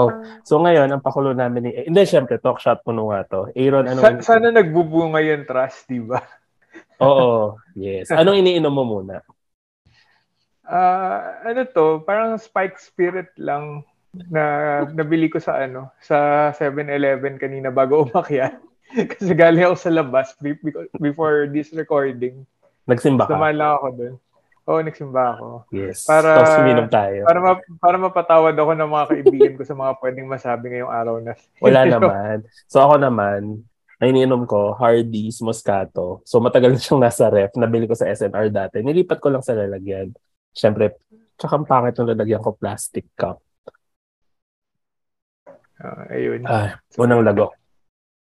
Oh, so ngayon, ang pakulo namin ni... Hindi, syempre, talk shot puno nga to. Aaron, anong... Sa- sana nagbubunga yung trust, di ba? Oo, yes. Anong iniinom mo muna? Ah, ano to, parang Spike Spirit lang na nabili ko sa ano, sa 7-Eleven kanina bago umakyat. Kasi galing ako sa labas be- be- before this recording. Nagsimba ka? Dumaan lang ako dun. Oo, nagsimba ako. Yes. Para- Tapos uminom tayo. Para ma- para mapatawad ako ng mga kaibigan ko sa mga pwedeng masabi ngayong araw na. Wala naman. So ako naman, ang iniinom ko, Hardee's Moscato. So matagal na siyang nasa ref. Nabili ko sa SNR dati. Nilipat ko lang sa lalagyan. Siyempre, tsaka ang pangit ng lalagyan ko, plastic cup. Ah, ayun. Ah, unang lago.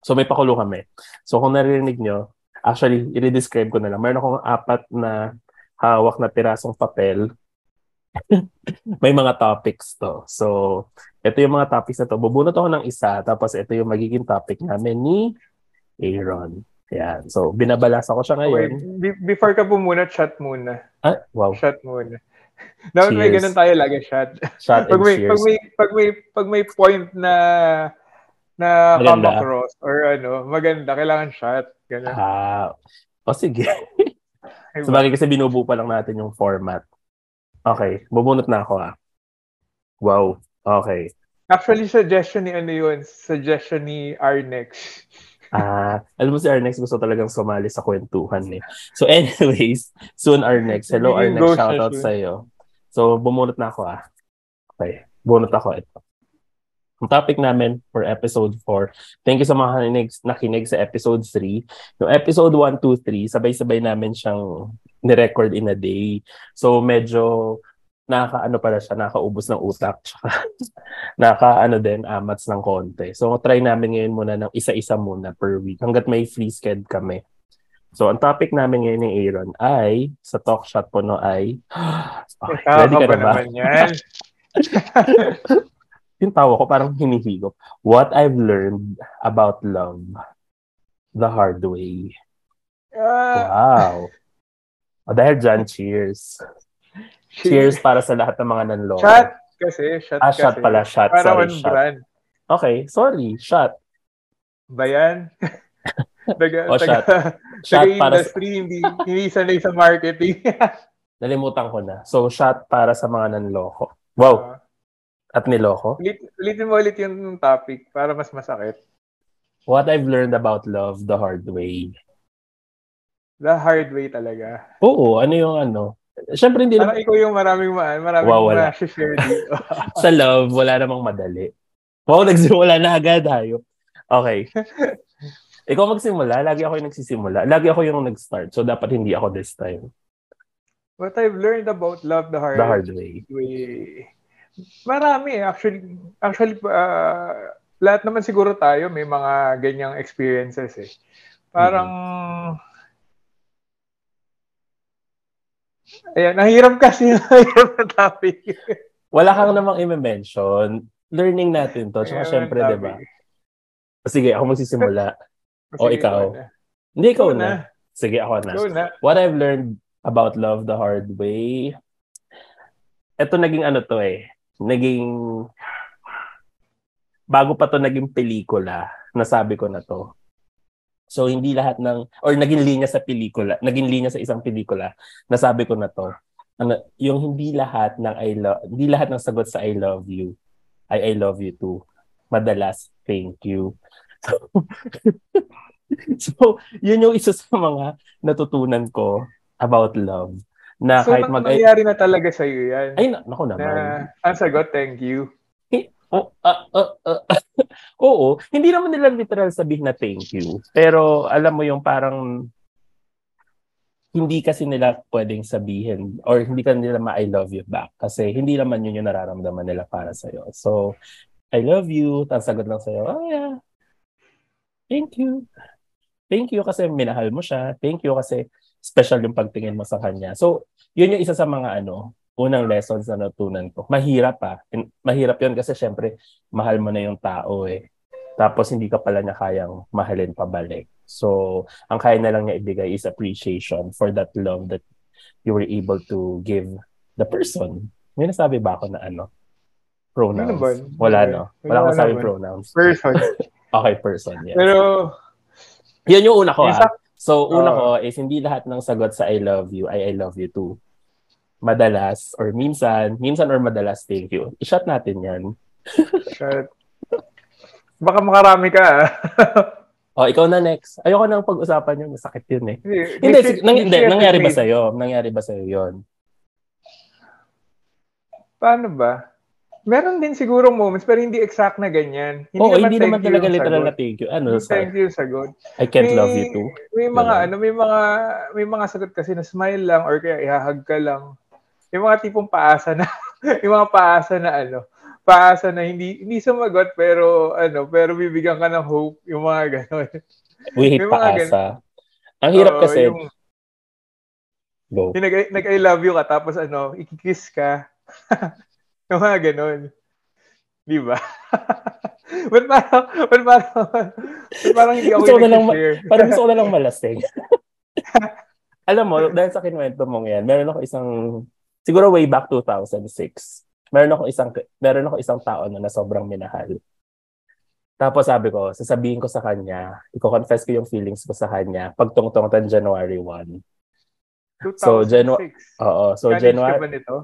So may pakulo kami. So kung naririnig nyo, actually, i-describe ko na lang. Meron akong apat na hawak na pirasong papel. may mga topics to. So, ito yung mga topics na to. Bubunot ako ng isa, tapos ito yung magiging topic namin ni Aaron. Yan. So, binabalasa ko siya ngayon. be- before ka po muna, shot muna. Ah, wow. Shot muna. Dapat may ganun tayo lagi, shot. Shot pag may, cheers. pag may, pag may, pag may point na na come Maganda. across or ano, maganda, kailangan shot. Ganun. Ah, o sige. Diba? Sabagay kasi binubuo pa lang natin yung format. Okay, bubunot na ako ah. Wow. Okay. Actually, suggestion ni ano yun, suggestion ni Arnex. Ah, alam mo si Arnex gusto talagang sumali sa kwentuhan eh. So anyways, soon Arnex. Hello Arnex, shout out sa iyo. So bumulot na ako ah. Okay, bunot ako ito. Ang topic namin for episode 4. Thank you sa mga nakinig, nakinig sa episode 3. Yung episode 1, 2, 3, sabay-sabay namin siyang ni-record in a day. So medyo nakaka-ano pala siya, nakaubos ng utak. Tsaka naka-ano din, amats ng konti. So try namin ngayon muna ng isa-isa muna per week hanggat may free sked kami. So ang topic namin ngayon ni Aaron ay, sa talk shot po no ay, okay, ready ka na ba? naman yan. yung tawa ko parang hinihigop. What I've learned about love the hard way. Ah, Wow. O dahil dyan, cheers. Cheers para sa lahat ng mga nanloko. Shot kasi, shot Ah, kasi. shot pala, shot. Para Sorry, shot. brand. Okay, sorry, shot. Ba yan? taga, O, taga, Shot taga para sa, industry, hindi, hindi sanay sa marketing. nalimutan ko na. So, shot para sa mga nanloko. Wow. At niloko. Ulit, ulitin mo ulit yung topic para mas masakit. What I've learned about love the hard way. The hard way talaga. Oo, ano yung ano? Siyempre, hindi Parang naman, ikaw yung maraming ma- maraming Wow, wala. ma-share dito. sa love, wala namang madali. Wow, nagsimula na agad, hayop. Okay. Ikaw magsimula, lagi ako yung nagsisimula. Lagi ako yung nag-start. So, dapat hindi ako this time. What I've learned about love the hard, The hard way. way. Marami eh. Actually, actually uh, lahat naman siguro tayo may mga ganyang experiences eh. Parang Ayan, nahirap kasi nahirap na topic. Wala kang namang i-mention. Learning natin to. Tsaka syempre, di ba? Sige, ako magsisimula. O, ikaw. na. Hindi, ikaw Ikaw na. na. Sige, ako na. Ikaw na. What I've learned about love the hard way, ito naging ano to eh, naging, bago pa to naging pelikula, nasabi ko na to. So, hindi lahat ng, or naging linya sa pelikula, naging linya sa isang pelikula, nasabi ko na to. Ano, yung hindi lahat ng I love, hindi lahat ng sagot sa I love you, ay I love you too. Madalas, thank you. so, yun yung isa sa mga natutunan ko about love. Na So, kahit mag... nangyari na talaga sa iyo yan. Ay, na, naku naman. na, ang sagot, thank you. Oh, ah, ah, ah. Oo, hindi naman nila literal sabihin na thank you. Pero alam mo yung parang hindi kasi nila pwedeng sabihin or hindi ka nila ma-I love you back kasi hindi naman yun yung nararamdaman nila para sa'yo. So, I love you, tapos sagot lang sa'yo, oh yeah, thank you. Thank you kasi minahal mo siya. Thank you kasi special yung pagtingin mo sa kanya. So, yun yung isa sa mga ano, unang lessons na natutunan ko. Mahirap ah. In- Mahirap yun kasi syempre, mahal mo na yung tao eh. Tapos hindi ka pala niya kayang mahalin pabalik. So, ang kaya na lang niya ibigay is appreciation for that love that you were able to give the person. May nasabi ba ako na ano? Pronouns. Ano ba? Wala, Ano no? Wala akong naman. pronouns. Person. Okay, person. Yes. Pero, Yun yung una ko, ah. Isa- So, una Oo. ko is hindi lahat ng sagot sa I love you ay I love you too. Madalas or minsan, minsan or madalas, thank you. I-shot natin yan. shit. Baka makarami ka, ah. O, ikaw na next. Ayoko nang pag-usapan yun. Masakit yun eh. Hindi, Hindi, sig- nang, hindi, nangyari ba sa'yo? Nangyari ba sa'yo yun? Paano ba? Meron din siguro moments, pero hindi exact na ganyan. Oo, hindi naman thank you talaga literal na thank you. Ano, Hindi thank you sagot. I can't May- love you too. May mga Ganun. ano, may mga may mga sagot kasi na smile lang or kaya ihahag ka lang. Yung mga tipong paasa na yung mga paasa na ano, paasa na hindi hindi sumagot pero ano, pero bibigyan ka ng hope, yung mga gano'n. We hate May paasa. Ang hirap Oo, kasi, yung, go. yung nag, nag I love you ka tapos ano, ikikiss ka. yung mga gano'n. Di ba? Ba't parang, ba't parang, ba't parang hindi ako Gusto na lang Parang gusto ko na lang malasing. Alam mo, dahil sa kinuwento mong yan, meron ako isang, siguro way back 2006, meron ako isang, meron ako isang tao na, na sobrang minahal. Tapos sabi ko, sasabihin ko sa kanya, i-confess ko yung feelings ko sa kanya, pagtungtong tan January 1. 2006. So, Janu- Oo, so College January, ka ba nito?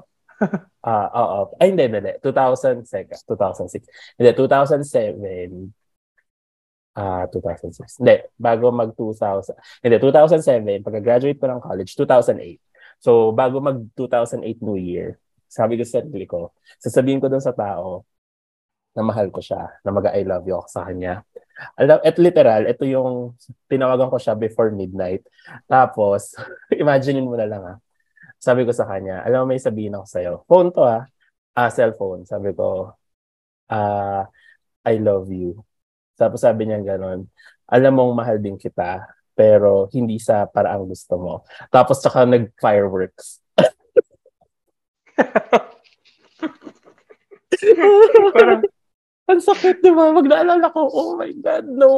Ah, oo. Ay, hindi, hindi, hindi. 2006. 2006. Hindi, 2007. Ah, 2006. Hindi, bago mag 2000. Hindi, 2007, pagka-graduate ko ng college, 2008. So, bago mag 2008 New Year, sabi ko sa sarili ko, sasabihin ko dun sa tao na mahal ko siya, na mag-I love you ako sa kanya. Alam, at literal, ito yung tinawagan ko siya before midnight. Tapos, imaginein mo na lang ah. Sabi ko sa kanya, alam mo may sabihin ako sa'yo. Phone to ah. Ah, cellphone. Sabi ko, ah, I love you. Tapos sabi niya gano'n, alam mong mahal din kita, pero hindi sa paraang gusto mo. Tapos saka nag-fireworks. Parang Ang sakit, di ba? Pag naalala ko, oh my God, no.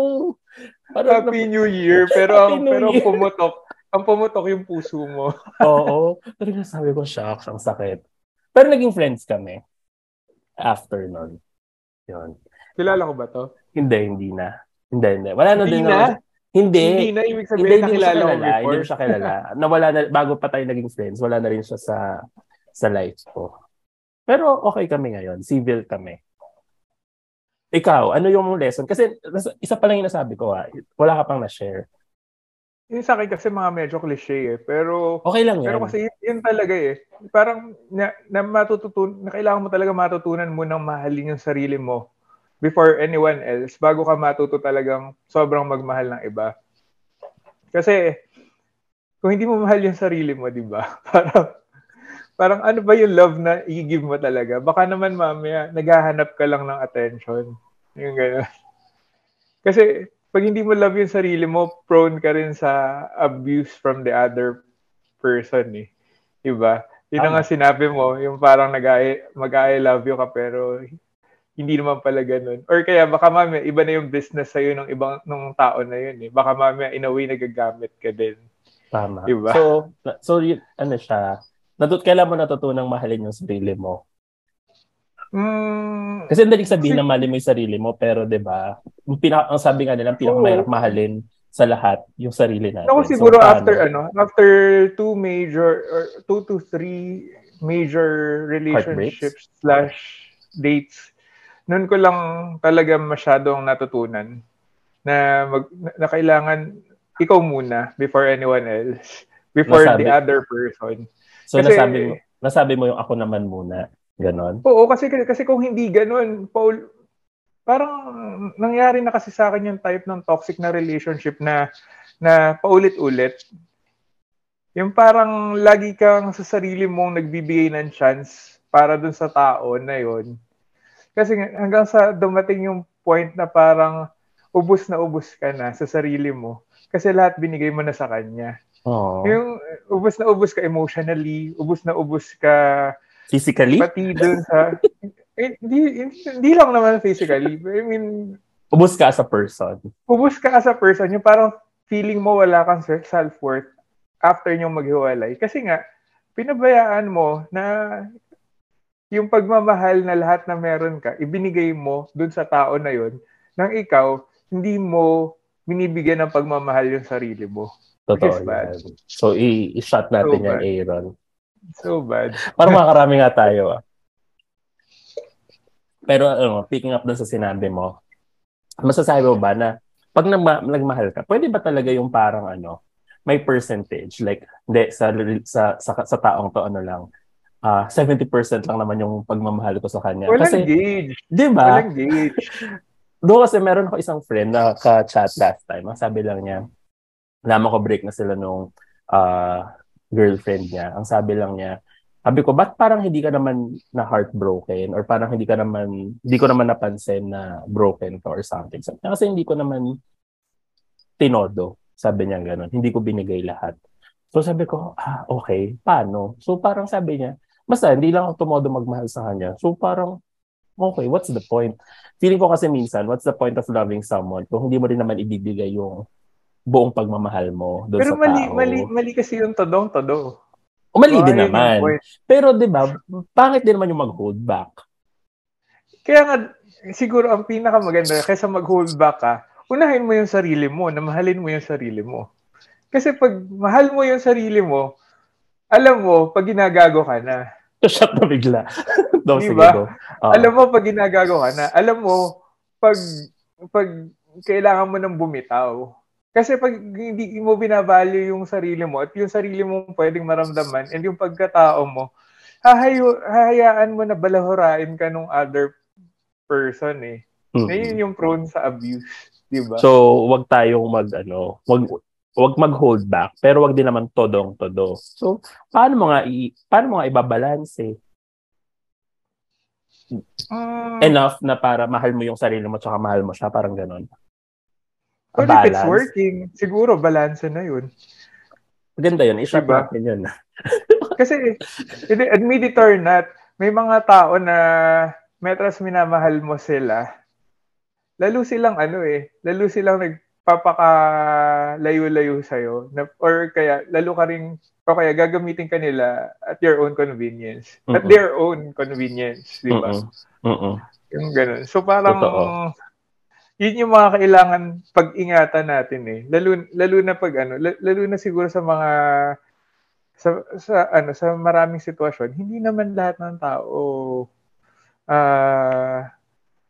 Parang Happy New Year, pero Happy New pero Year. pumutok, ang pumutok yung puso mo. Oo. Talagang sabi ko, shocks, ang sakit. Pero naging friends kami. After nun. Yun. Kilala ko ba to? Hindi, hindi na. Hindi, hindi. Wala na Hindi din. na? ako- Hindi. Hindi na ibig Hindi, sabihin hindi siya nakilala ko. Hindi before. mo siya kilala. Nawala na, bago pa tayo naging friends, wala na rin siya sa sa life ko. Pero okay kami ngayon. Civil kami. Ikaw, ano yung lesson? Kasi isa pa lang yung nasabi ko ha. Wala ka pang na-share. Yung sa akin kasi mga medyo cliche eh. Pero, Okay lang yan. pero kasi yun, yun talaga eh. Parang na, na matututun, na kailangan mo talaga matutunan mo ng mahalin yung sarili mo before anyone else bago ka matuto talagang sobrang magmahal ng iba. Kasi kung hindi mo mahal yung sarili mo, di ba? Parang parang ano ba yung love na i-give mo talaga? Baka naman mamaya naghahanap ka lang ng attention. Yung gano'n. Kasi pag hindi mo love yung sarili mo, prone ka rin sa abuse from the other person eh. Diba? Yun Tama. nga sinabi mo, yung parang nag mag-I love you ka pero hindi naman pala ganun. Or kaya baka mamaya iba na yung business sa'yo ng ibang ng tao na yun eh. Baka mamaya in a way nagagamit ka din. Tama. Diba? So, so yun, ano siya, natut kailan mo natutunang mahalin yung sarili mo? Mm, Kasi hindi sabihin na mahalin mo yung sarili mo, pero 'di ba? Yung pinaka ang sabi nga nila, ang pinakamahirap mahalin sa lahat yung sarili natin. Ako So, siguro paano? after ano, after two major or two to three major relationships slash dates, noon ko lang talaga masyadong natutunan na mag, na kailangan ikaw muna before anyone else, before Nasabi. the other person. So kasi- nasabi mo, nasabi mo yung ako naman muna, ganon. Oo, kasi kasi kung hindi ganun, Paul, parang nangyari na kasi sa akin yung type ng toxic na relationship na na paulit-ulit. Yung parang lagi kang sa sarili mong nagbibigay ng chance para dun sa tao na yon. Kasi hanggang sa dumating yung point na parang ubus na ubus ka na sa sarili mo. Kasi lahat binigay mo na sa kanya. Oh. Yung ubus na ubus ka emotionally, ubus na ubus ka Physically? pati dun sa eh, hindi, hindi, lang naman physically. I mean, Ubus ka as a person. ubus ka as a person, yung parang feeling mo wala kang self-worth after nyo maghiwalay. Kasi nga, pinabayaan mo na yung pagmamahal na lahat na meron ka, ibinigay mo dun sa tao na yon nang ikaw, hindi mo binibigyan ng pagmamahal yung sarili mo. Totoo yan. So, i-shot natin so yan. Aaron. So bad. Parang makarami nga tayo ah. Pero ano, picking up dun sa sinabi mo, masasabi mo ba na pag nagma- nagmahal ka, pwede ba talaga yung parang ano, may percentage like hindi sa sa sa, sa taong to ano lang uh, ah, 70% lang naman yung pagmamahal ko sa kanya. Walang kasi, gauge. Di ba? Walang gauge. Doon kasi meron ako isang friend na ka-chat last time. Ang sabi lang niya, naman ko break na sila nung uh, girlfriend niya. Ang sabi lang niya, sabi ko, ba't parang hindi ka naman na heartbroken or parang hindi ka naman, hindi ko naman napansin na broken ka or something. Sabi kasi hindi ko naman tinodo. Sabi niya gano'n. Hindi ko binigay lahat. So sabi ko, ah, okay. Paano? So parang sabi niya, basta hindi lang ako tumodo magmahal sa kanya. So parang, okay, what's the point? Feeling ko kasi minsan, what's the point of loving someone kung hindi mo rin naman ibibigay yung buong pagmamahal mo doon Pero sa mali, tao. mali, mali kasi yung todong-todo. O mali so, din naman. Pero 'di ba, pangit din naman yung mag-hold back. Kaya nga siguro ang pinakamaganda kaysa mag-hold back ka, unahin mo yung sarili mo, na mahalin mo yung sarili mo. Kasi pag mahal mo yung sarili mo, alam mo, pag ginagago ka na, Shot na bigla. Daw, diba? Sige, uh, alam mo, pag ginagago ka na, alam mo, pag, pag kailangan mo nang bumitaw. Kasi pag hindi mo binavalue yung sarili mo at yung sarili mo pwedeng maramdaman and yung pagkatao mo, hahayo, hahayaan mo na balahurain ka nung other person eh. Mm-hmm. Na yun yung prone sa abuse, di ba? So, wag tayong mag, ano, wag, wag mag-hold back, pero wag din naman todong todo. So, paano mo nga i paano mo nga ibabalance eh? Uh, Enough na para mahal mo yung sarili mo tsaka mahal mo siya, parang ganun. Well, if it's working, siguro balance na yun. Maganda yun. I-shop diba? natin yun. Kasi, admit it or not, may mga tao na metras minamahal mo sila, lalo silang ano eh, lalo silang nag papaka-layo-layo sa'yo. Na, or kaya, lalo ka rin, o kaya gagamitin ka nila at your own convenience. Mm-mm. At their own convenience, di ba? Yung ganun. So parang, Totoo. Yun yung mga kailangan pag-ingatan natin eh. Lalo, lalo na pag ano, lalo na siguro sa mga sa, sa ano sa maraming sitwasyon, hindi naman lahat ng tao uh,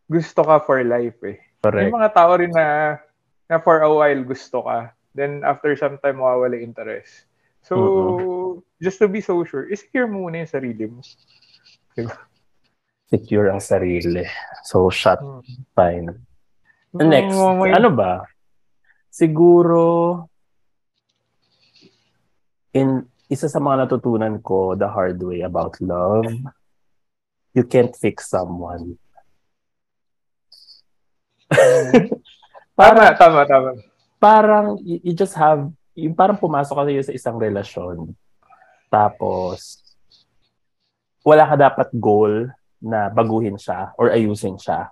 gusto ka for life eh. Correct. May mga tao rin na na for a while gusto ka. Then after some time, mawawala interest. So, mm-hmm. just to be so sure, secure muna yung sarili mo. Diba? Secure ang sarili. So, shut. Mm-hmm. Fine. Next, may... ano ba? Siguro, in isa sa mga natutunan ko the hard way about love, you can't fix someone. Mm-hmm. Tama, tama, tama. Parang you, just have, yung parang pumasok ka sa isang relasyon. Tapos, wala ka dapat goal na baguhin siya or ayusin siya.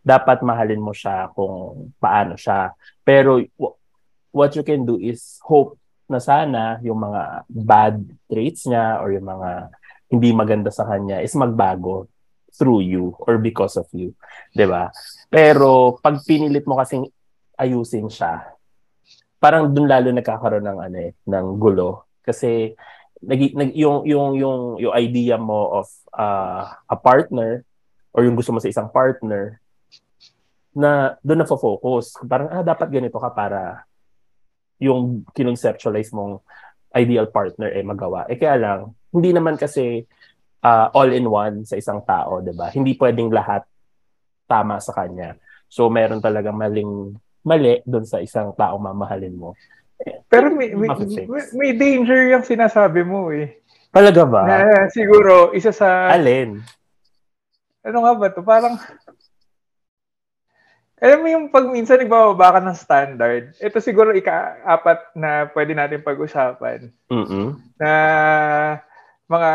Dapat mahalin mo siya kung paano siya. Pero what you can do is hope na sana yung mga bad traits niya or yung mga hindi maganda sa kanya is magbago through you or because of you. ba? Pero pag pinilit mo kasing ayusin siya, parang dun lalo nagkakaroon ng ano eh, ng gulo kasi nag, nag yung yung yung yung idea mo of uh, a partner or yung gusto mo sa isang partner na doon na focus parang ah, dapat ganito ka para yung kinonceptualize mong ideal partner eh magawa eh kaya lang hindi naman kasi uh, all in one sa isang tao 'di ba hindi pwedeng lahat tama sa kanya so meron talagang maling mali doon sa isang taong mamahalin mo. Pero may, may, may danger yung sinasabi mo eh. Talaga ba? Na, siguro, isa sa... Alin? Ano nga ba to? Parang... Alam mo yung pag minsan nagbababa ka ng standard, ito siguro ika-apat na pwede natin pag-usapan. Mm-hmm. Na mga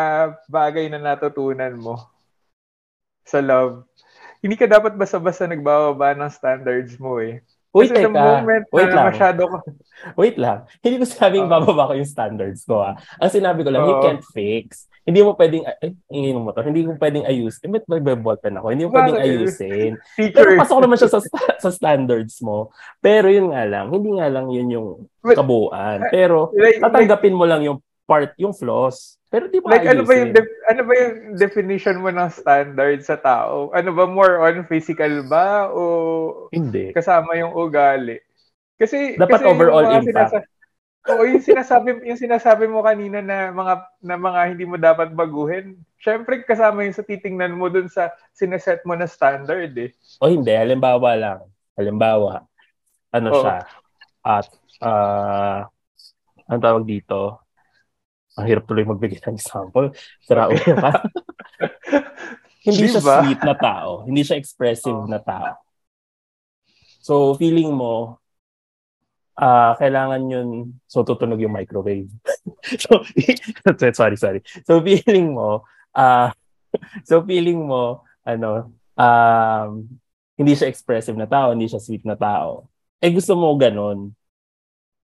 bagay na natutunan mo sa love. Hindi ka dapat basta-basta nagbababa ng standards mo eh Wait, Kasi teka. moment Wait lang. masyado ko, Wait lang. Hindi ko sabing Oo. bababa ko yung standards ko ah. Ang sinabi ko lang, you Oo. can't fix. Hindi mo pwedeng, ay, ingin mo to, hindi mo pwedeng ayusin. Eh, ba't may ballpen ako? Hindi mo pwedeng ayusin. teacher, Pero pasok naman siya sa, sa standards mo. Pero yun nga lang, hindi nga lang yun yung kabuuan. Pero like, like, tatanggapin mo lang yung part, yung flaws. Pero di mo like ano ba yung def- ano ba yung definition mo ng standard sa tao? Ano ba more on physical ba o Hindi. kasama yung ugali? Kasi Dapat kasi yung overall mga impact. sinasa- Oo, yung sinasabi yung sinasabi mo kanina na mga na mga hindi mo dapat baguhin. Syempre kasama yung sa titingnan mo dun sa sineset mo na standard eh. O hindi, halimbawa lang. Halimbawa, ano Oo. siya, at, ah, ang tawag dito, ang hirap tuloy magbigay ng example. Sira ulo ka. hindi siya Diba? sweet na tao. Hindi siya expressive Oo. na tao. So, feeling mo, ah kailangan yun, so tutunog yung microwave. so, sorry, sorry. So, feeling mo, ah so feeling mo, ano, um, hindi siya expressive na tao, hindi siya sweet na tao. Eh gusto mo ganun.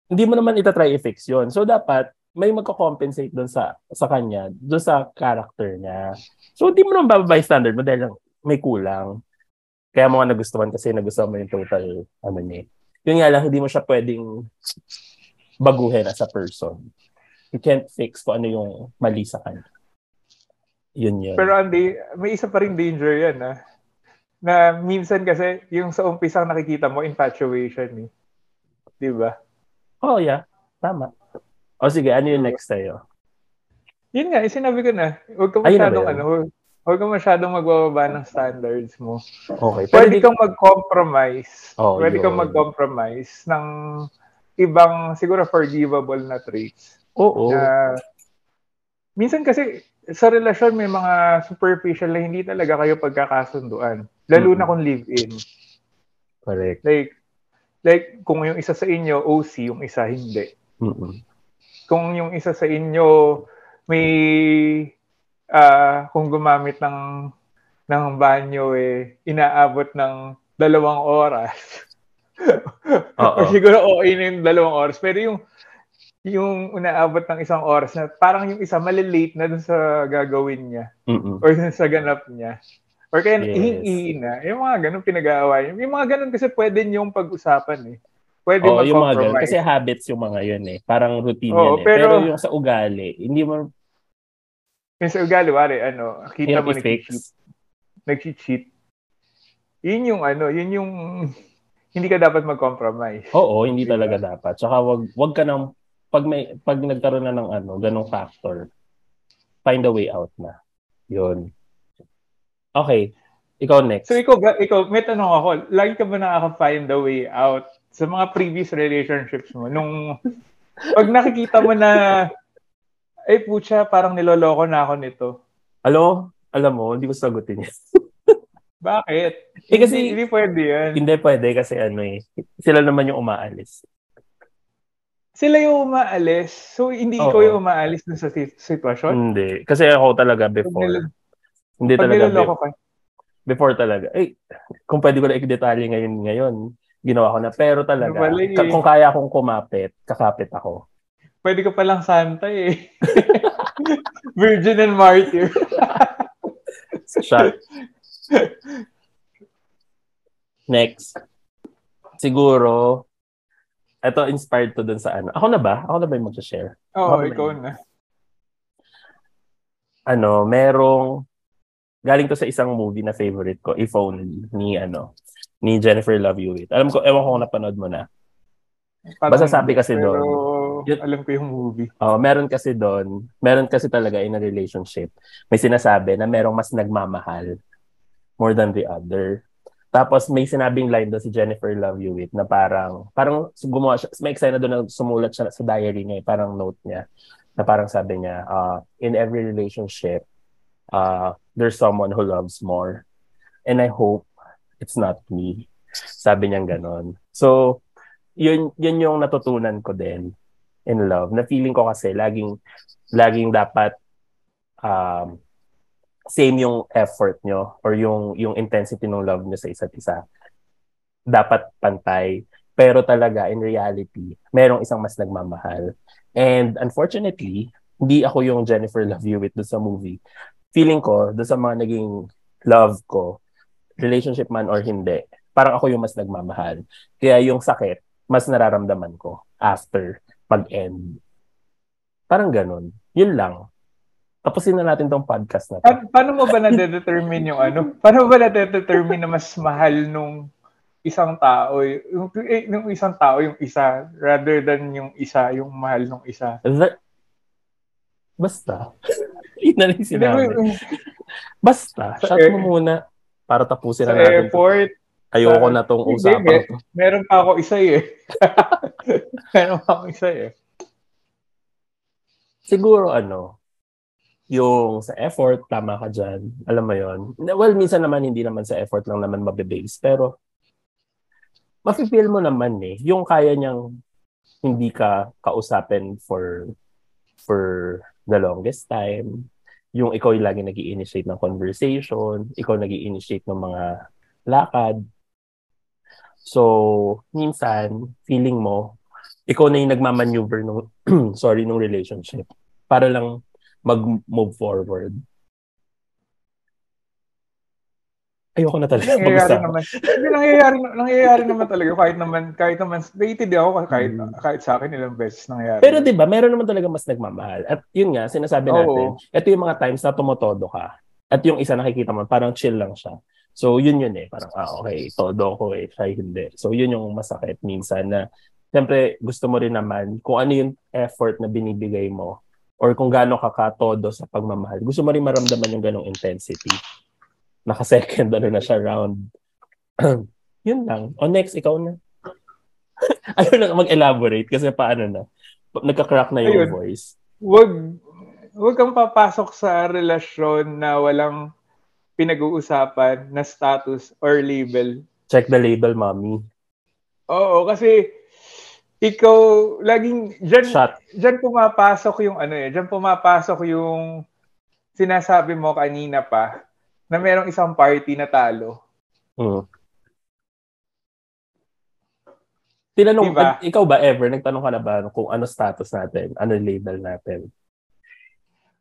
Hindi mo naman itatry i-fix yun. So dapat may magko-compensate doon sa sa kanya, doon sa character niya. So hindi mo naman bababay standard mo dahil lang may kulang. Kaya mo nga nagustuhan kasi nagustuhan mo yung total ano niya. Yun nga lang, hindi mo siya pwedeng baguhin as a person. You can't fix kung ano yung mali sa kanya. Yun yun. Pero Andy, may isa pa ring danger yan ah. Na minsan kasi yung sa umpisang nakikita mo infatuation eh. 'Di ba? Oh, yeah. Tama. O sige, ano yung next sa'yo? Yun nga, eh, sinabi ko na. Huwag ka masyadong ano, huwag- ka masyadong magbababa ng standards mo. Okay. Pwede di- kang mag-compromise. Oh, Pwede kang yun. mag-compromise ng ibang siguro forgivable na traits. Oo. Na, minsan kasi sa relasyon may mga superficial na hindi talaga kayo pagkakasunduan. Lalo Mm. na kung live-in. Correct. Like, like kung yung isa sa inyo OC, yung isa hindi. Mm-mm. Kung yung isa sa inyo may ah kung gumamit ng ng banyo eh inaabot ng dalawang oras. O siguro okay na yung dalawang oras. Pero yung yung inaabot ng isang oras na parang yung isa malilate na dun sa gagawin niya Mm-mm. or dun sa ganap niya. Or kaya Yes. na. Yung mga ganun pinag-aawayan. Yung mga ganun kasi pwede niyong pag-usapan eh. Pwede Oo, yung mga ganun. Kasi habits yung mga yun eh. Parang routine Oo, yan eh. Pero, pero- yung sa ugali, hindi mo Yung sa ugali, wari, ano, kita mo nag-cheat. nag-cheat. Yun yung ano, yun yung hindi ka dapat mag-compromise. Oo, hindi Diba? talaga dapat. Tsaka wag, wag ka nang, pag, may, pag nagkaroon na ng ano, ganong factor, find a way out na. Yun. Okay. Ikaw next. So ikaw, ikaw, may tanong ako, lagi ka ba nakaka-find a way out sa mga previous relationships mo? Nung, pag nakikita mo na, ay putya, parang niloloko na ako nito. Alam, alam mo, hindi ko sagutin yan. Bakit? Eh, kasi- hindi, hindi pwede yan. hindi pwede kasi ano eh. Sila naman yung umaalis. Sila yung umaalis. So, hindi ikaw Oo. yung umaalis dun sa sit- sitwasyon? Hindi. Kasi ako talaga Pag, before. nil- Hindi pag talaga niloloko ka. before talaga. Eh, kung pwede ko na i-detalye ngayon, ngayon, ginawa ko na. Pero talaga, pala eh. kung kaya akong kumapit, kakapit ako. Pwede ka palang santa eh. Virgin and martyr. Shot. Next. Siguro, ito inspired to dun sa ano. Ako na ba? Ako na ba yung mag-share? Oo, Okay. ikaw na. Ano, merong, galing to sa isang movie na favorite ko, If Only, ni ano, ni Jennifer Love Hewitt. Alam ko, ewan ko kung napanood mo na. Parang Basta sabi kasi pero doon, yun- alam ko yung movie. Oh, meron kasi doon, meron kasi talaga in a relationship. May sinasabi na merong mas nagmamahal more than the other. Tapos may sinabing line doon si Jennifer Love Hewitt na parang parang gumawa siya, may eksena doon na sumulat siya sa diary niya, eh, parang note niya na parang sabi niya, uh, in every relationship, uh, there's someone who loves more. And I hope it's not me. Sabi niya ganon. So, yun, yun yung natutunan ko din in love. Na feeling ko kasi laging laging dapat um, same yung effort nyo or yung yung intensity ng love nyo sa isa't isa. Dapat pantay. Pero talaga, in reality, merong isang mas nagmamahal. And unfortunately, hindi ako yung Jennifer Love Hewitt doon sa movie. Feeling ko, doon sa mga naging love ko, relationship man or hindi, parang ako yung mas nagmamahal. Kaya yung sakit, mas nararamdaman ko after mag-end. Parang ganun. Yun lang. Tapusin na natin tong podcast na to. Pa- paano mo ba na-determine yung ano? Paano mo ba na-determine na mas mahal nung isang tao, yung, eh, yung isang tao yung isa rather than yung isa yung mahal nung isa? That, basta. Yun na lang sinabi. Basta. Shot mo muna para tapusin na natin. airport, Ayoko na tong Hindi, usapan mer- meron pa ako isa eh. meron pa ako isa eh. Siguro ano, yung sa effort, tama ka dyan. Alam mo yon Well, minsan naman hindi naman sa effort lang naman mabibase. Pero, mafe-feel mo naman eh. Yung kaya niyang hindi ka kausapin for for the longest time. Yung ikaw yung lagi nag initiate ng conversation. Ikaw nag initiate ng mga lakad. So, minsan, feeling mo, ikaw na yung nagmamaneuver nung, sorry, nung relationship para lang mag-move forward. Ayoko na talaga Nangyayari naman. Hindi, nangyayari, nangyayari naman talaga kahit naman, kahit naman, dated ako kahit, Mm. kahit sa akin ilang beses nangyayari. Pero 'di ba, meron naman talaga mas nagmamahal. At yun nga, sinasabi natin, Oo. ito yung mga times na tumotodo ka. At yung isa nakikita mo, parang chill lang siya. So yun yun eh, parang ah okay, todo ko eh, siya hindi. So yun yung masakit minsan na Siyempre, gusto mo rin naman kung ano yung effort na binibigay mo or kung gaano ka katodo sa pagmamahal. Gusto mo rin maramdaman yung ganong intensity. Naka-second, ano na siya, round. yun lang. O next, ikaw na. Ayaw na mag-elaborate kasi paano na. Nagka-crack na yung Ayun. voice. wag wag kang papasok sa relasyon na walang pinag-uusapan na status or label. Check the label, mommy. Oo, kasi ikaw laging dyan, Shot. dyan pumapasok yung ano eh, dyan pumapasok yung sinasabi mo kanina pa na merong isang party na talo. Mm. Tinanong, Diba? eh, ikaw ba ever, nagtanong ka na ba kung ano status natin, ano label natin?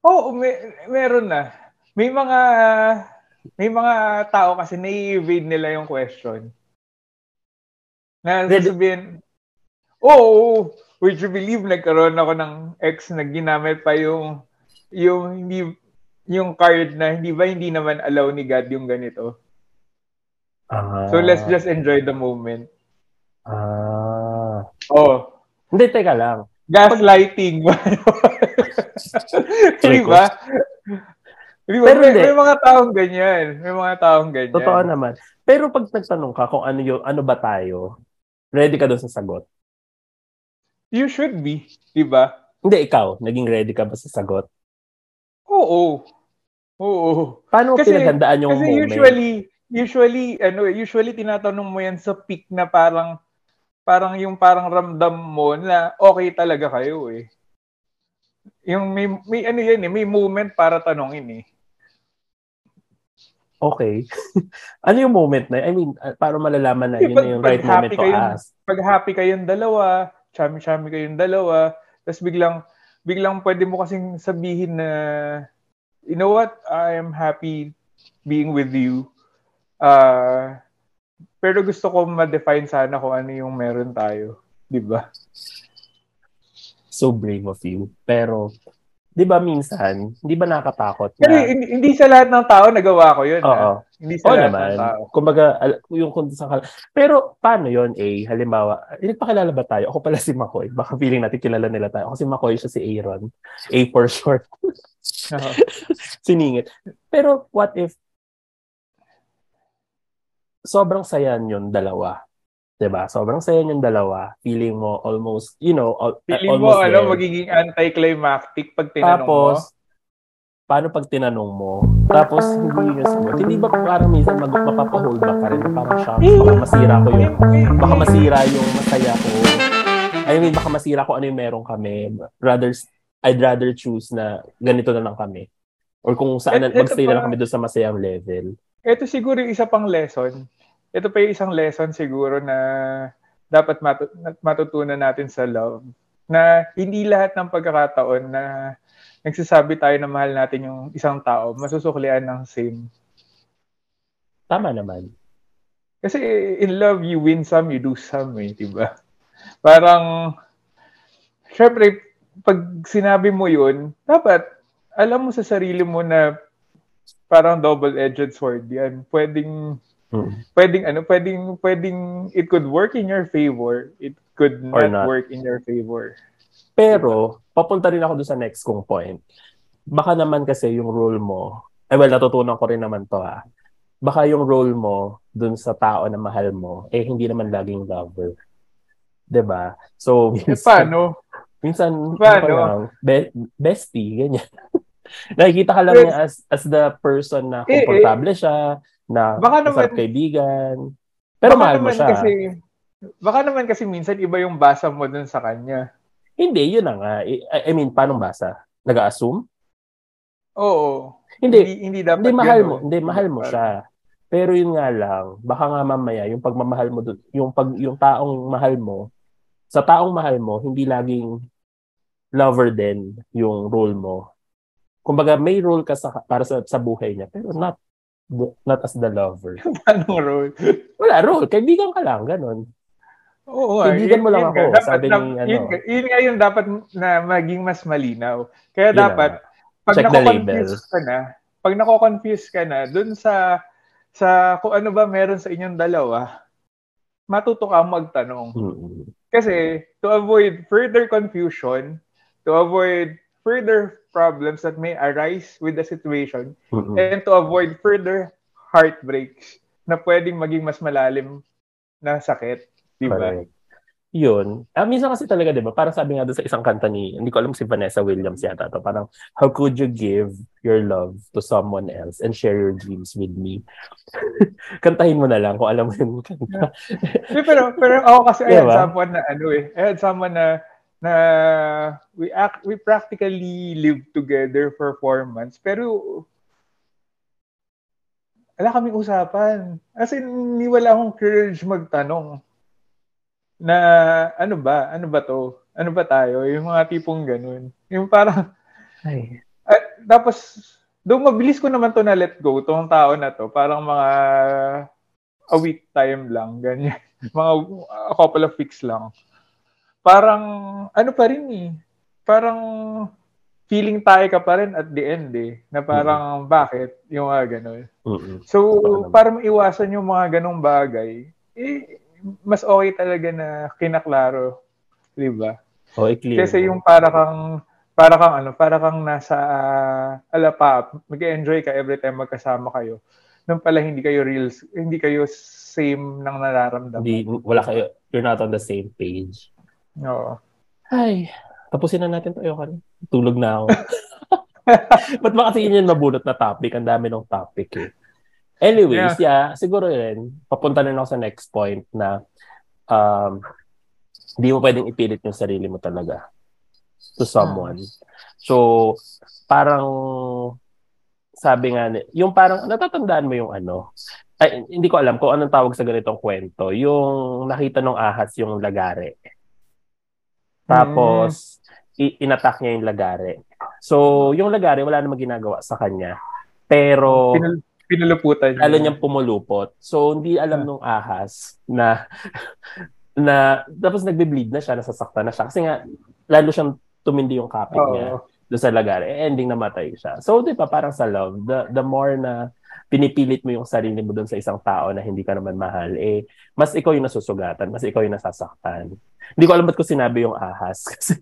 Oo, may, meron na. May mga may mga tao kasi na-evade nila yung question. Na sasabihin, oo, would you believe nagkaroon ako ng ex na ginamit pa yung yung hindi yung card na hindi ba hindi naman allow ni God yung ganito. Ah, So let's just enjoy the moment. Ah. Oh, Hindi, teka lang. gaslighting. Di ba? Di ba? Pero May, hindi. may mga taong ganyan. May mga taong ganyan. Totoo naman. Pero pag nagtanong ka kung ano yung, ano ba tayo, ready ka doon sa sagot? You should be. Di ba? Hindi, ikaw. Naging ready ka ba sa sagot? Oo. Oo. Paano Kasi- pinaghandaan yung Kasi moment? usually, usually, ano, usually tinatanong mo yan sa peak na parang, parang yung parang ramdam mo na okay talaga kayo eh. Yung may, may ano yan eh, may moment para tanongin eh. Okay. ano yung moment na? I mean, uh, para malalaman na Kasi yun na yung pag- right pag moment to kayong- ask. Pag happy kayong dalawa, chami-chami kayong dalawa, tapos biglang, biglang pwede mo kasing sabihin na, you know what, I am happy being with you. Uh, pero gusto ko ma-define sana kung ano yung meron tayo. Di ba? So brave of you. Pero, di ba minsan, di ba nakakatakot Pero na... hindi, hindi sa lahat ng tao nagawa ko yun. Oo. ah. Hindi sa Oo lahat naman. ng tao. Kumbaga, yung kung ka... Pero, paano yon eh? Halimbawa, nagpakilala ba tayo? Ako pala si Makoy. Baka feeling natin kilala nila tayo. Ako si Makoy, siya si Aaron. A for short. Oo. Siningit. Pero, what if sobrang saya yung dalawa? 'Di ba? Sobrang saya yung dalawa. Feeling mo almost, you know, al- Feeling mo, almost ano, there. magiging anticlimactic pag tinanong Tapos, mo? paano pag tinanong mo? Tapos, hindi yung sagot. Hindi ba parang minsan mag mapapahold back ka rin? Parang shock. Baka masira ko yung, baka masira yung masaya ko. I mean, baka masira ko ano yung meron kami. Rather, I'd rather choose na ganito na lang kami. Or kung saan na, Et- magstay na lang kami doon sa masayang level. Ito siguro yung isa pang lesson. Ito pa yung isang lesson siguro na dapat matut- matutunan natin sa love. Na hindi lahat ng pagkakataon na nagsasabi tayo na mahal natin yung isang tao, masusuklian ng same. Tama naman. Kasi in love, you win some, you do some eh, di ba? Parang, syempre, pag sinabi mo yun, dapat alam mo sa sarili mo na parang double-edged sword yan. Pwedeng, hmm. pwedeng, ano, pwedeng, pwedeng, it could work in your favor. It could not, not. work in your favor. Pero, papunta rin ako doon sa next kong point. Baka naman kasi yung role mo, eh well, natutunan ko rin naman to ha. Baka yung role mo dun sa tao na mahal mo, eh hindi naman laging lover. 'Di ba? So, minsan, eh, paano? Minsan, paano? Lang, be- bestie, ganyan. Nakikita ka lang niya as, as the person na komportable eh, eh, siya, na baka naman, kaibigan. Pero mahal mo siya. Kasi, baka naman kasi minsan iba yung basa mo dun sa kanya. Hindi, yun na nga. I, I mean, paano basa? Nag-assume? Oo. Hindi, hindi, hindi dapat hindi mahal mo, hindi mahal mo siya. Pero yun nga lang, baka nga mamaya yung pagmamahal mo dun, yung pag yung taong mahal mo, sa taong mahal mo, hindi laging lover din yung role mo. Kumbaga may role ka sa para sa, sa buhay niya, pero not not as the lover. Anong role? Wala role, kaibigan ka lang, ganun. Oo, Kaibigan mo lang ako. Dapat, sabi na, ni, ano. Yun, yun nga yung dapat na maging mas malinaw. Kaya yun dapat, na. pag nako-confuse ka na, pag nako-confuse ka na, dun sa, sa kung ano ba meron sa inyong dalawa, matuto ka magtanong. Mm-hmm. Kasi, to avoid further confusion, to avoid further problems that may arise with the situation, mm-hmm. and to avoid further heartbreaks na pwedeng maging mas malalim na sakit, Di ba? Yun. Ah, minsan kasi talaga, di ba? Parang sabi nga doon sa isang kanta ni, hindi ko alam si Vanessa Williams yata to. Parang, how could you give your love to someone else and share your dreams with me? Kantahin mo na lang kung alam mo yung kanta. yeah, pero, pero ako kasi, I had someone na, ano eh, I had someone na, na we act we practically lived together for four months pero wala kaming usapan. As in, wala akong courage magtanong na ano ba? Ano ba to? Ano ba tayo? Yung mga tipong ganun. Yung parang, ay. Uh, tapos, doon mabilis ko naman to na let go, tong tao na to. Parang mga a week time lang, ganyan. mga a couple of weeks lang. Parang, ano pa rin eh. Parang, feeling tayo ka pa rin at the end eh. Na parang, mm-hmm. bakit? Yung mga ganun. Mm-hmm. So, para maiwasan yung mga ganung bagay, eh, mas okay talaga na kinaklaro, 'di ba? Oh, clear. Kasi yung para kang para kang ano, para kang nasa uh, alapa, mag-enjoy ka every time magkasama kayo. Nung pala hindi kayo real, hindi kayo same ng nararamdaman. Hindi, wala kayo, you're not on the same page. Oo. Ay, tapusin na natin to. Ayoko Tulog na ako. Ba't ba kasi yun yung mabunot na topic? Ang dami ng topic eh. Anyways, yeah. yeah, siguro yun, papunta na ako sa next point na um, hindi mo pwedeng ipilit yung sarili mo talaga to someone. Hmm. So, parang sabi nga, yung parang natatandaan mo yung ano, ay, hindi ko alam kung anong tawag sa ganitong kwento. Yung nakita nung ahas yung lagare. Tapos, mm. i- inattack niya yung lagare. So, yung lagare, wala namang ginagawa sa kanya. Pero, Pinal- Pinuluputan niya. Lalo niyang pumulupot. So, hindi alam nung ahas na na tapos nagbe-bleed na siya, nasasaktan na siya. Kasi nga, lalo siyang tumindi yung kapit oh. niya doon sa lagar. Eh, ending namatay siya. So, di ba, parang sa love, the, the more na pinipilit mo yung sarili mo doon sa isang tao na hindi ka naman mahal, eh, mas ikaw yung nasusugatan, mas ikaw yung nasasaktan. Hindi ko alam ba't ko sinabi yung ahas. Kasi,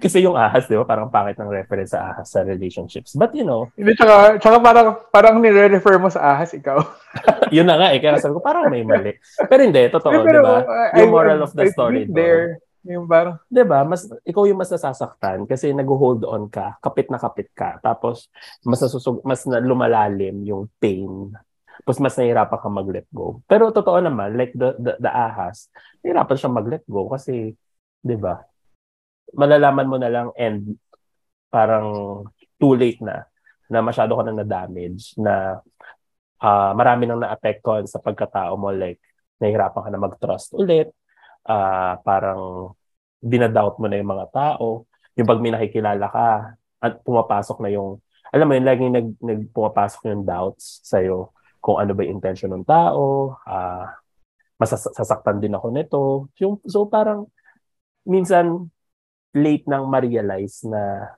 kasi yung ahas, di ba, parang pangit ng reference sa ahas sa relationships. But, you know. Hindi, tsaka, tsaka parang, parang nire-refer mo sa ahas, ikaw. yun na nga eh. Kaya sabi ko, parang may mali. Pero hindi, totoo, di ba? Yung moral of the story. There, yung parang... ba? Mas ikaw yung mas nasasaktan kasi nag-hold on ka, kapit na kapit ka. Tapos mas nasusug, mas na lumalalim yung pain. Tapos mas nahihirapan ka mag-let go. Pero totoo naman, like the, the, the ahas, nahihirapan siya mag-let go kasi, 'di ba? Malalaman mo na lang and parang too late na na masyado ka na na-damage na uh, marami nang naapektuhan sa pagkatao mo like nahihirapan ka na mag-trust ulit uh, parang dinadoubt mo na yung mga tao. Yung pag may nakikilala ka at pumapasok na yung, alam mo yun, laging nag, nag pumapasok yung doubts sa'yo kung ano ba yung intention ng tao, uh, masasaktan din ako nito. Yung, so parang minsan late nang ma-realize na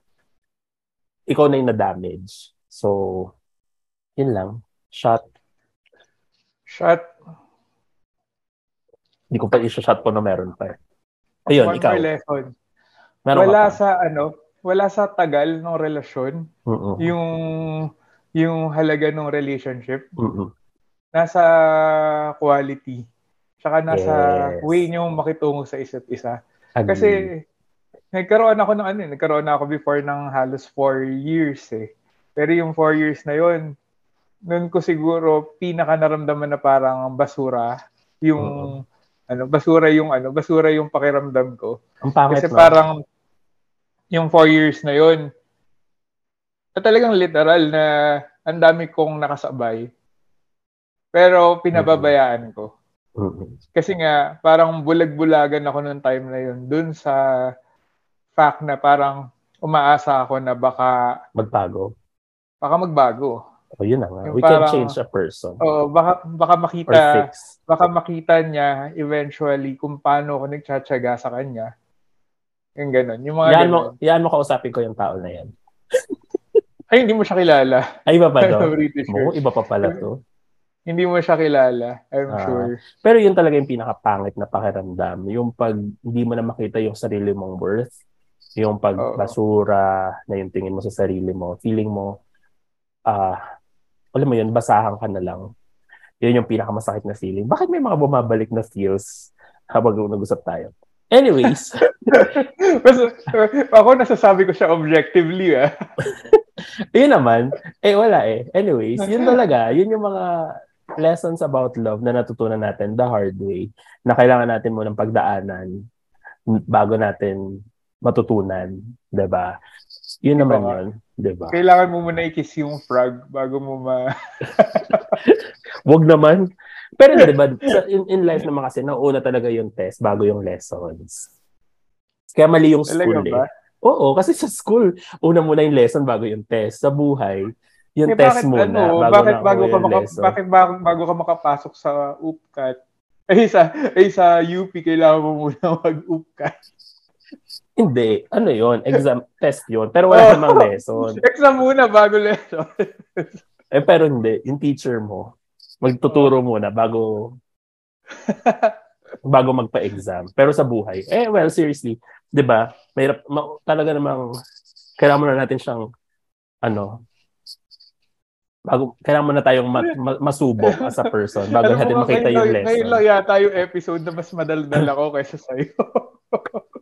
ikaw na yung na-damage. So, yun lang. Shot. Shot. Hindi ko pa isa-shot po na meron pa eh. Ayun, One ikaw. lesson. Meron wala pa? sa ano, wala sa tagal ng relasyon. Mm-mm. Yung yung halaga ng relationship. Mm-mm. Nasa quality. Tsaka nasa Yes. way nyo makitungo sa isa't isa. Agree. Kasi nagkaroon ako ng ano, eh, nagkaroon na ako before ng halos four years eh. Pero yung four years na yon noon ko siguro pinaka naramdaman na parang basura yung ano basura yung ano basura yung pakiramdam ko Ang pangit, kasi no? parang yung four years na yon na talagang literal na ang dami kong nakasabay pero pinababayaan ko Mm-mm. kasi nga, parang bulag-bulagan ako noong time na yun. Dun sa fact na parang umaasa ako na baka, Magbago. baka magbago. O yun na nga. Yung We can parang- change a person. O baka, baka or makita, fix. Baka makita niya eventually kung paano ako nagtsatsaga sa kanya. Yung ganun. Yung mga Yan mo, yan mo kausapin ko yung tao na yan. Ay, hindi mo siya kilala. Ay, iba pa daw? Oo, sure. iba pa pala to. Hindi mo siya kilala. I'm Ah. sure. Pero yun talaga yung pinakapangit na pakiramdam. Yung pag hindi mo na makita yung sarili mong worth, yung pag Oo. basura na yung tingin mo sa sarili mo, feeling mo, ah, alam mo yun, basahan ka na lang. Yun yung pinakamasakit na feeling. Bakit may mga bumabalik na feels habang nag-usap tayo? Anyways, Kasi, ako nasasabi ko siya objectively ah. yun naman, eh wala eh. Anyways, yun talaga, yun yung mga lessons about love na natutunan natin the hard way na kailangan natin munang pagdaanan bago natin matutunan, 'di ba? Yun naman yun, 'di ba? Kailangan mo muna i-kiss yung frog bago mo ma... Wag naman. Pero 'di ba, sa- in, in life naman kasi nauna talaga yung test bago yung lessons. Kaya mali yung school Talaga ba? eh. Oo, kasi sa school, una muna yung lesson bago yung test. Sa buhay, yung Eh, test bakit, muna ano, bago bakit na bago ka maka, lesson. bakit bago, bago ka makapasok sa UPCAT? Ay sa ay sa UP kailangan mo muna mag-UPCAT. Hindi. Ano yon Exam, test yon Pero wala Oh. namang lesson. Exam muna bago lesson. Eh, pero hindi. Yung teacher mo, magtuturo muna bago bago magpa-exam. Pero sa buhay, eh, well, seriously, di ba? Mahirap, ma- talaga namang, kailangan muna natin siyang, ano, bago, kailangan muna tayong ma- ma- masubok as a person bago natin makita yung lang- Ngayon lesson. lang yata yung episode na mas madaldal ako kaysa sa'yo.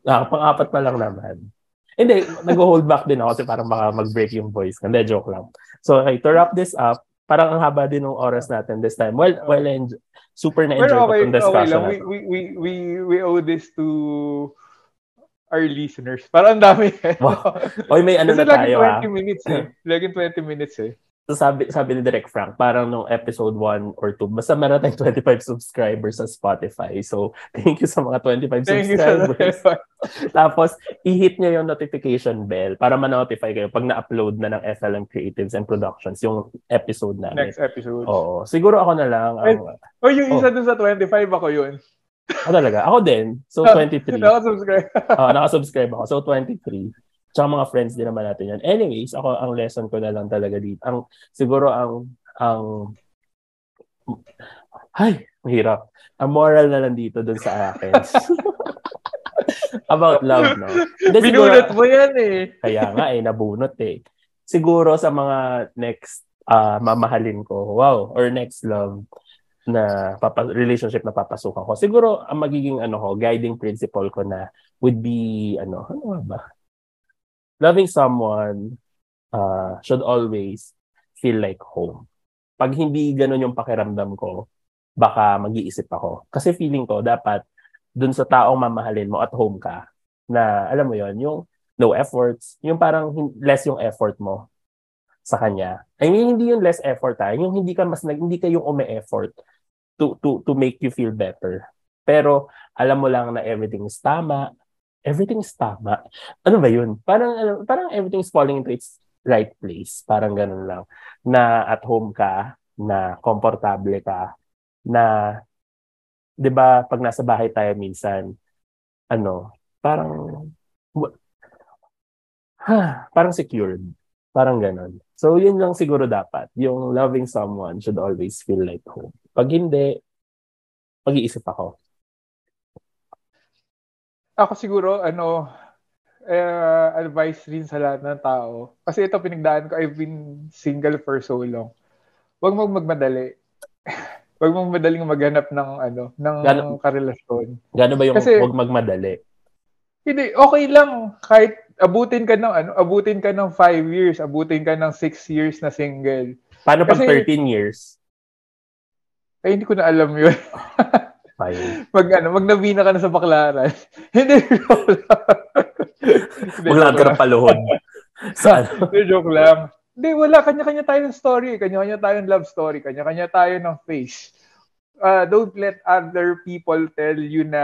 Ah, pang-apat pa lang naman. Hindi, nag-hold back din ako kasi parang baka mag-break yung voice. Hindi, joke lang. So, okay, to wrap this up, parang ang haba din ng oras natin this time. Well, well, enj- super na-enjoy Pero ko okay, itong okay discussion lang. na We, we, we, we, we owe this to our listeners. Parang ang dami. eh. Wow. Oy, may ano Kasi na tayo ah. 20 minutes eh. Laging 20 minutes eh. Sabi, sabi ni Direct Frank, parang nung episode 1 or 2, basta meron tayong 25 subscribers sa Spotify. So, thank you sa mga 25 Thank subscribers. Tapos, i-hit nyo yung notification bell para ma-notify kayo pag na-upload na ng FLM Creatives and Productions yung episode namin. next episode. Oo. Siguro ako na lang ang... Oh, yung isa dun sa 25 ako yun. Oh, talaga? Ako din. So, 23. Nakasubscribe. Oo, nakasubscribe ako. So, 23. Tsaka mga friends din naman natin yan. Anyways, ako, ang lesson ko na lang talaga dito. Ang, siguro, ang, ang, ay, mahirap. Ang moral na lang dito dun sa akin. About love, no? Hindi, siguro- Binunot mo yan eh. kaya nga eh, nabunot eh. Siguro sa mga next ah, mamahalin ko, wow, or next love na papa, relationship na papasukan ko. Siguro ang magiging ano ko, guiding principle ko na would be ano, ano ba? Loving someone uh, should always feel like home. Pag hindi ganun yung pakiramdam ko, baka mag-iisip ako. Kasi feeling ko dapat dun sa taong mamahalin mo at home ka na alam mo yon yung no efforts, yung parang less yung effort mo sa kanya. I mean, hindi yung less effort ha, yung hindi ka mas hindi ka yung ume-effort to to to make you feel better Pero alam mo lang na everything is tama. Everything is tama. Ano ba yun? Parang, ano, parang everything is falling into its right place. Parang ganun lang. Na at home ka, na komportable ka, na 'di ba pag nasa bahay tayo minsan ano parang ha, parang secured parang ganon so yun lang siguro dapat yung loving someone should always feel like home pag hindi pag-iisip ako ako siguro ano uh, advice rin sa lahat ng tao kasi ito pinagdaan ko I've been single for so long wag mo magmadali Huwag mong madaling maghanap ng ano, ng Gano, karelasyon. Gano ba yung Kasi, huwag magmadali? Hindi, okay lang kahit abutin ka ng ano, abutin ka ng 5 years, abutin ka ng 6 years na single. Paano pag Kasi, 13 years? Ay, hindi ko na alam 'yun. Fine. mag ano, magnabina ka na sa baklaran. hindi Maglaan ka ng paluhod. sa ano? joke lang. Hindi, wala. Kanya-kanya tayo ng story. Kanya-kanya tayo ng love story. Kanya-kanya tayo ng face. Uh, don't let other people tell you na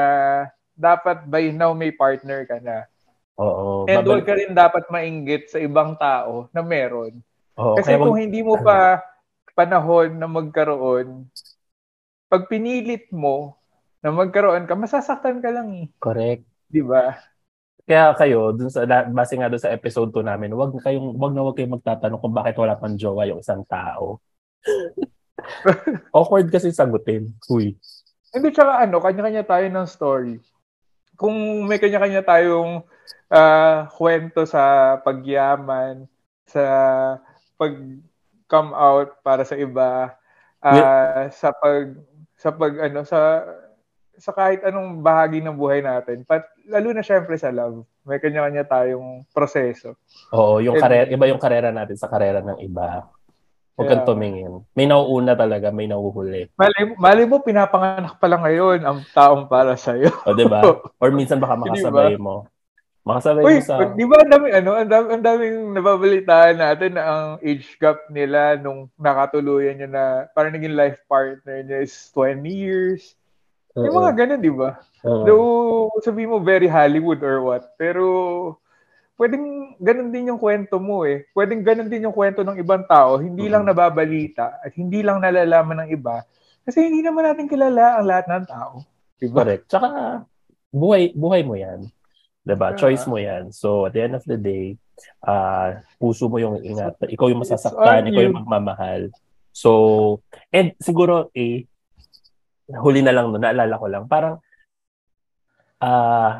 dapat by now may partner ka na. Oo. And huwag ka rin dapat mainggit sa ibang tao na meron. Oo, Kasi kung wag... hindi mo pa panahon na magkaroon, pag pinilit mo na magkaroon ka, masasaktan ka lang eh. Correct. Di ba? Kaya kayo, dun sa, base nga doon sa episode 2 namin, wag kayong, wag na wag kayong magtatanong kung bakit wala pang jowa yung isang tao. Awkward kasi sagutin. Uy. Hindi, tsaka ano, kanya-kanya tayo ng story. Kung may kanya-kanya tayong uh, kwento sa pagyaman, sa pag come out para sa iba, uh, yeah. sa pag sa pag ano sa sa kahit anong bahagi ng buhay natin. But lalo na syempre sa love. May kanya-kanya tayong proseso. Oo, yung And, karera, iba yung karera natin sa karera ng iba. Huwag yeah. kang tumingin. May nauuna talaga, may nauhuli. Mali, mali mo, pinapanganak pa lang ngayon ang taong para sa'yo. O, di ba? Or minsan baka makasabay diba? mo. Makasabay Uy, mo sa... Di ba ang daming, ano, ang daming, ang daming nababalitaan natin na ang age gap nila nung nakatuluyan niya na parang naging life partner niya is 20 years. Uh-oh. Yung mga ganun, di ba? Uh-oh. Though, sabi mo very Hollywood or what, pero pwedeng ganun din yung kwento mo eh. Pwedeng ganun din yung kwento ng ibang tao, hindi mm-hmm. lang nababalita at hindi lang nalalaman ng iba kasi hindi naman natin kilala ang lahat ng tao. Diba? Correct. Tsaka, buhay, buhay mo yan. Diba? Yeah. Choice mo yan. So, at the end of the day, uh, puso mo yung ingat. Ikaw yung masasaktan, ikaw yung magmamahal. So, and siguro, eh, huli na lang no, naalala ko lang, parang, ah, uh,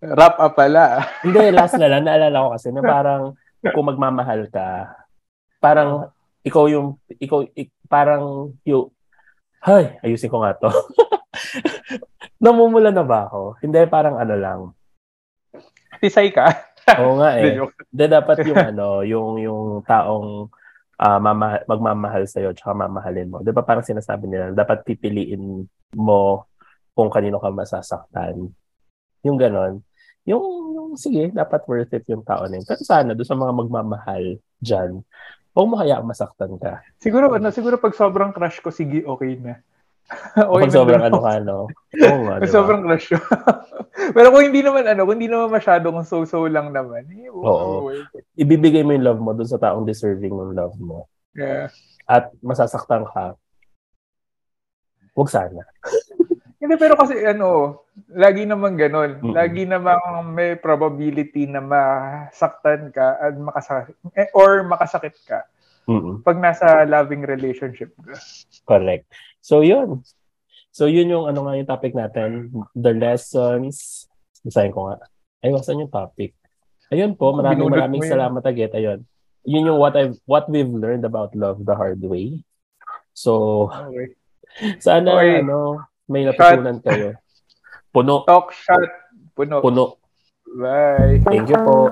Wrap up pala. hindi, last na lang, naalala ko kasi na parang, kung magmamahal ka, parang, ikaw yung, ikaw, ik, parang, yung, hay, ayusin ko nga to. Namumula na ba ako? Hindi, parang ano lang. Tisay ka? Oo nga eh. Hindi, dapat yung ano, yung, yung taong uh, mama, magmamahal sa'yo at mamahalin mo. Di ba parang sinasabi nila, dapat pipiliin mo kung kanino ka masasaktan. Yung ganon. Yung, yung sige, dapat worth it yung tao na yun. Pero sana, doon sa mga magmamahal dyan, huwag mo hayaan masaktan ka. Siguro, ano, siguro pag sobrang crush ko, sige, okay na. okay pag sobrang ano ka, no? Oo nga, diba? Sobrang crush ko. Pero kung hindi naman, ano, kung hindi naman masyadong so-so lang naman, eh, Oo. Ibibigay mo yung love mo dun sa taong deserving ng love mo. Yeah. At masasaktan ka, huwag sana. Hindi, pero kasi ano, lagi naman ganun. Mm-hmm. Lagi namang may probability na masaktan ka at makasakit, eh, or makasakit ka mm-hmm. pag nasa loving relationship ka. Correct. So, yun. So, yun yung ano nga yung topic natin. The lessons. Basahin ko nga. Ay, wasan yung topic. Ayun po, maraming Binulot maraming salamat agad. Ayun. Yun yung what I've what we've learned about love the hard way. So, okay. sana okay. ano, may natutunan kayo. Puno. Talk shot. Puno. Puno. Bye. Thank you po.